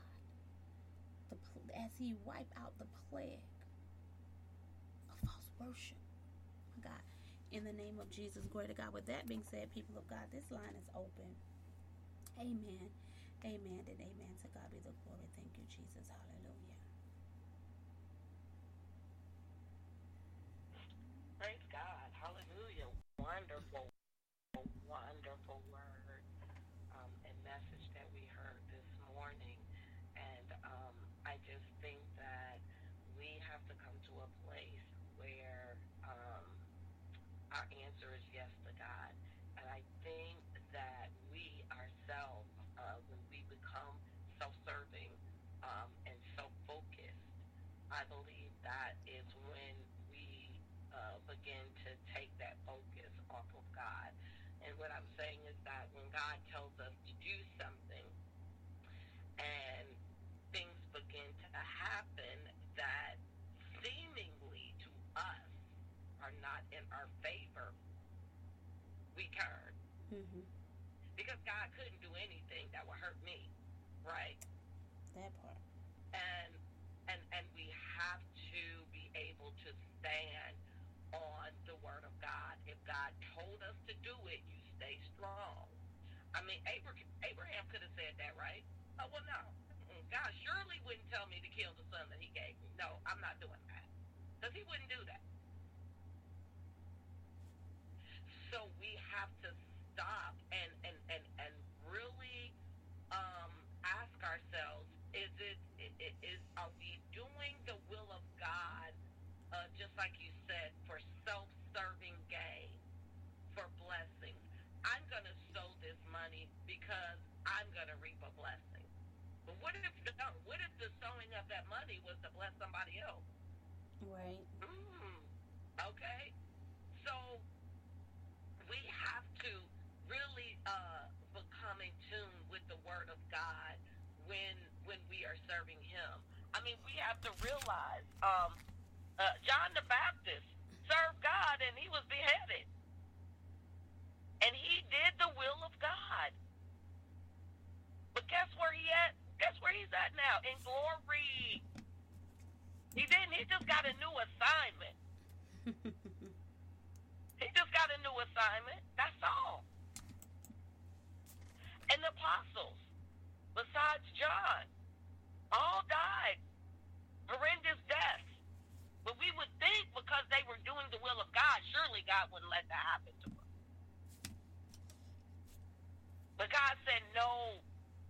the, as He wipe out the plague of false worship. My God. In the name of Jesus, glory to God. With that being said, people of God, this line is open. Amen. Amen and amen. To God be the glory. Thank you, Jesus. Hallelujah. Praise God. Hallelujah. Wonderful, wonderful word um, and message that we heard this morning. And um, I just think that we have to come to a place where um, our answer is yes to God. And I think that we ourselves, uh, when we become self-serving um, and self-focused, I believe that is when we uh, begin to take that focus off of God. And what I'm saying is that when God tells us to do something and things begin to happen that seemingly to us are not in our favor, we turn. Mm-hmm. Because God couldn't do anything that would hurt me, right? That part. and and and we have to be able to stand on the word of God. If God told us to do it, you strong. I mean, Abraham, Abraham could have said that, right? Oh well, no. God surely wouldn't tell me to kill the son that He gave me. No, I'm not doing that because He wouldn't do that. So we have to stop and and and and really um, ask ourselves: Is it is are we doing the will of God, uh, just like you said, for self-serving gain, for blessings? I'm going to sow this money because I'm going to reap a blessing. But what if no, what if the sowing of that money was to bless somebody else? Right. Mm, okay. So we have to really uh, become in tune with the Word of God when when we are serving Him. I mean, we have to realize um, uh, John the Baptist served God and he was beheaded. And he did the will of God. But guess where he at? Guess where he's at now? In glory. He didn't. He just got a new assignment. <laughs> he just got a new assignment. That's all. And the apostles, besides John, all died horrendous deaths. But we would think because they were doing the will of God, surely God wouldn't let that happen to them. But God said, no,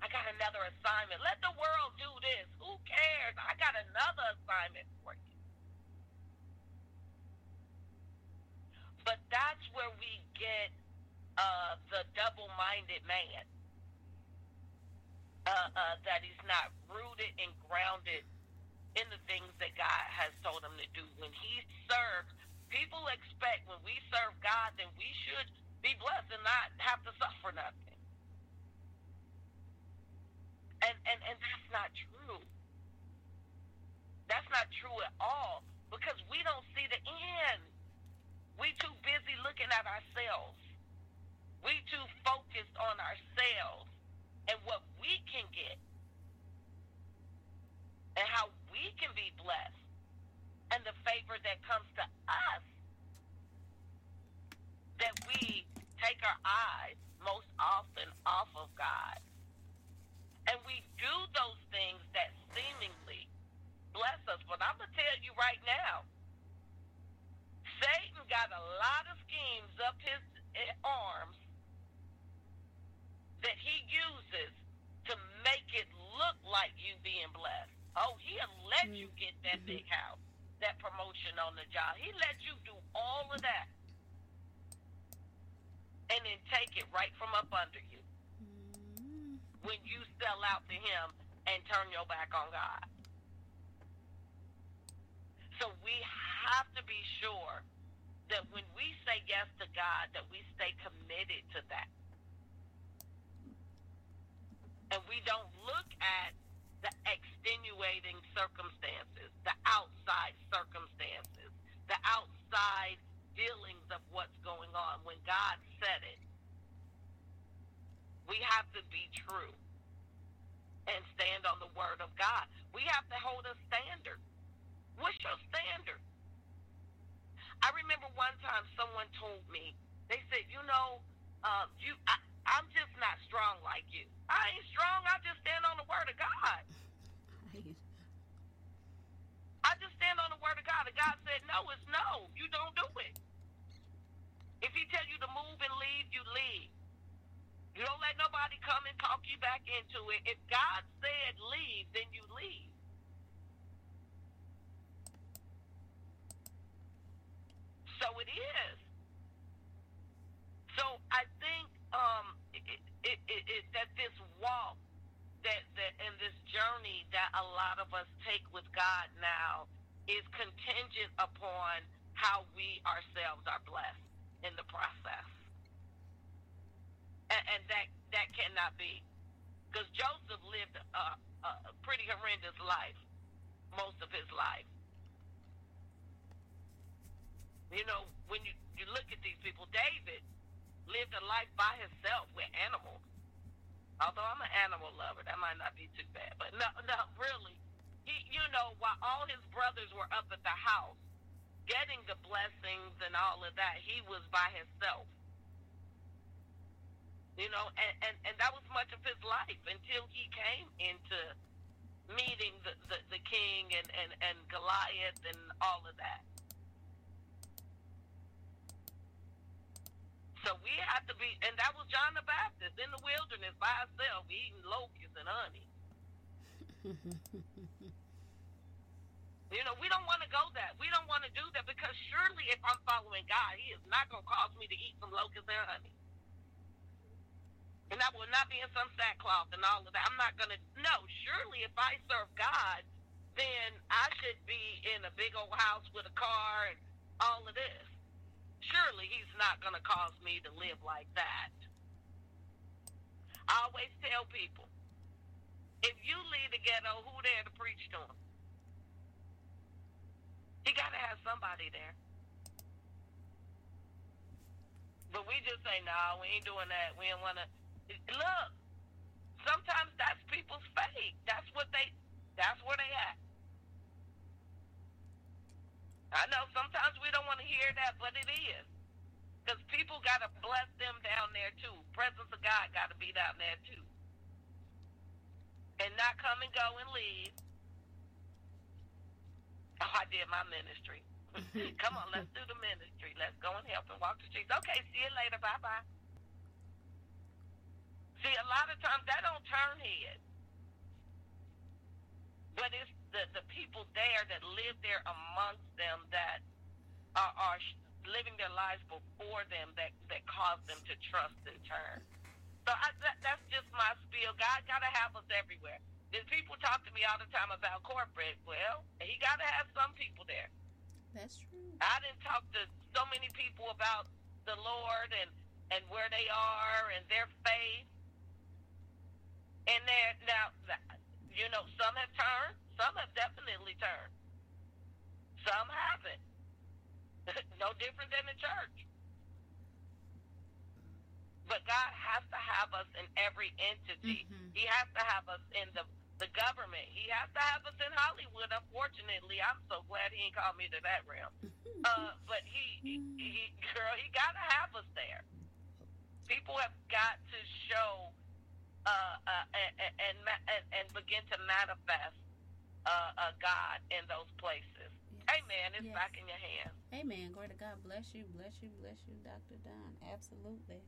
I got another assignment. Let the world do this. Who cares? I got another assignment for you. But that's where we get uh, the double minded man. Uh, uh, that he's not rooted and grounded in the things that God has told him to do. When he serves, people expect when we serve God, then we should be blessed and not have to suffer nothing. And, and, and that's not true. That's not true at all because we don't see the end. We too busy looking at ourselves. We too focused on ourselves and what we can get and how we can be blessed and the favor that comes to us that we take our eyes most often off of God. And we do those things that seemingly bless us. But I'm going to tell you right now, Satan got a lot of schemes up his eh, arms that he uses to make it look like you being blessed. Oh, he'll let you get that big house, that promotion on the job. He let you do all of that. And then take it right from up under you when you sell out to him and turn your back on God. So we have to be sure that when we say yes to God, that we stay committed to that. And we don't look at the extenuating circumstances, the outside circumstances, the outside dealings of what's going on. When God said it, we have to be true and stand on the word of God. We have to hold a standard. What's your standard? I remember one time someone told me, they said, you know, um, you, I, I'm just not strong like you. I ain't strong. I just stand on the word of God. right. I just stand on the word of God. And God said, no, it's no. You don't do it. If he tell you to move and leave, you leave. You don't let nobody come and talk you back into it. If God said leave, then you leave. So it is. So I think um, it, it, it, it, that this walk, that, that and this journey that a lot of us take with God now is contingent upon how we ourselves are blessed in the process. And, and that that cannot be. Because Joseph lived a, a pretty horrendous life, most of his life. You know, when you, you look at these people, David lived a life by himself with animals. Although I'm an animal lover, that might not be too bad. But no, no, really. He, you know, while all his brothers were up at the house getting the blessings and all of that, he was by himself. You know, and, and, and that was much of his life until he came into meeting the, the, the king and, and, and Goliath and all of that. So we have to be, and that was John the Baptist in the wilderness by himself, eating locusts and honey. <laughs> You know, we don't want to go that. We don't want to do that because surely if I'm following God, He is not going to cause me to eat some locusts and honey. And I will not be in some sackcloth and all of that. I'm not going to. No, surely if I serve God, then I should be in a big old house with a car and all of this. Surely He's not going to cause me to live like that. I always tell people if you leave the ghetto, who there to preach to them? He got to have somebody there. But we just say, no, we ain't doing that. We don't want to. Look, sometimes that's people's faith. That's what they, that's where they at. I know sometimes we don't want to hear that, but it is. Because people got to bless them down there too. Presence of God got to be down there too. And not come and go and leave. Oh, I did my ministry. <laughs> come on, let's do the ministry. Let's go and help and walk the streets. Okay, see you later. Bye bye. See, a lot of times that don't turn heads. But it's the, the people there that live there amongst them that are, are living their lives before them that, that cause them to trust and turn. So I, that, that's just my spiel. God got to have us everywhere. Then people talk to me all the time about corporate. Well, he got to have some people there. That's true. I didn't talk to so many people about the Lord and and where they are and their faith. And there now, you know, some have turned, some have definitely turned, some haven't. <laughs> no different than the church. But God has to have us in every entity. Mm-hmm. He has to have us in the the government. He has to have us in Hollywood. Unfortunately, I'm so glad he ain't called me to that realm. Uh, but he, he, he, girl, he got to have us there. People have got to show uh, uh, and, and, and and begin to manifest uh, uh, God in those places. Amen. It's yes. back in your hands. Amen. Glory to God. Bless you. Bless you. Bless you, Dr. Don. Absolutely.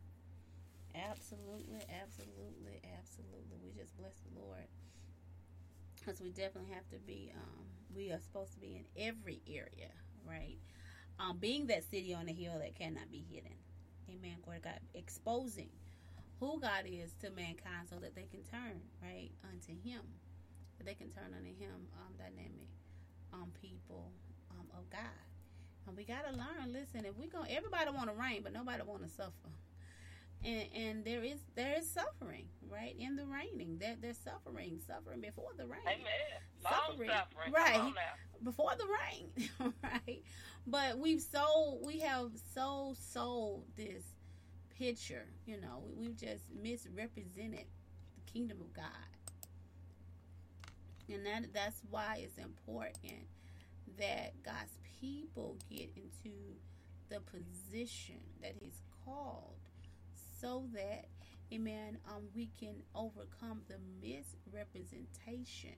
Absolutely. Absolutely. Absolutely. We just bless the Lord because we definitely have to be um, we are supposed to be in every area right um, being that city on the hill that cannot be hidden amen glory to god exposing who god is to mankind so that they can turn right unto him that they can turn unto him um, dynamic um, people um, of god. And we got to learn listen if we go everybody want to reign but nobody want to suffer. And, and there is there is suffering right in the reigning. That there's suffering suffering before the reign Amen. suffering, suffering. right. before the reign <laughs> right? But we've so we have so sold this picture you know. We, we've just misrepresented the kingdom of god. And that that's why it's important that god's people get into the position that he's called so that, amen, um, we can overcome the misrepresentation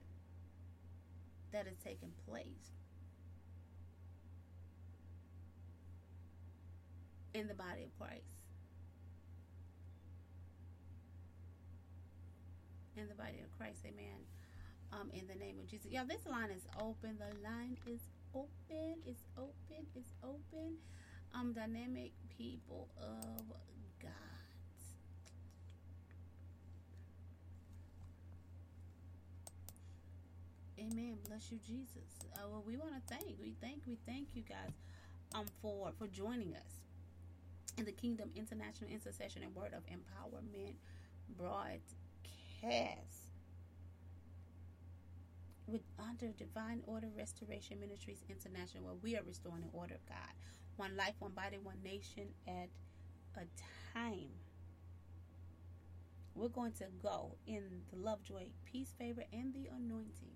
that has taken place in the body of Christ. In the body of Christ, amen. Um, in the name of Jesus. Yeah, this line is open. The line is open. It's open. It's open. Um, dynamic people of God. Amen. Bless you, Jesus. Uh, well, we want to thank. We thank. We thank you guys, um, for for joining us in the Kingdom International Intercession and Word of Empowerment broadcast with under Divine Order Restoration Ministries International, where we are restoring the order of God, one life, one body, one nation at a time. We're going to go in the love, joy, peace, favor, and the anointing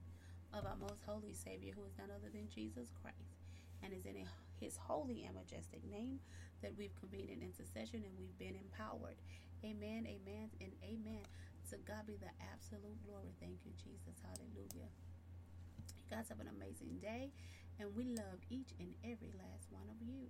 of our most holy Savior, who is none other than Jesus Christ, and is in his holy and majestic name that we've convened an intercession and we've been empowered. Amen, amen, and amen. To God be the absolute glory. Thank you, Jesus. Hallelujah. You guys have an amazing day, and we love each and every last one of you.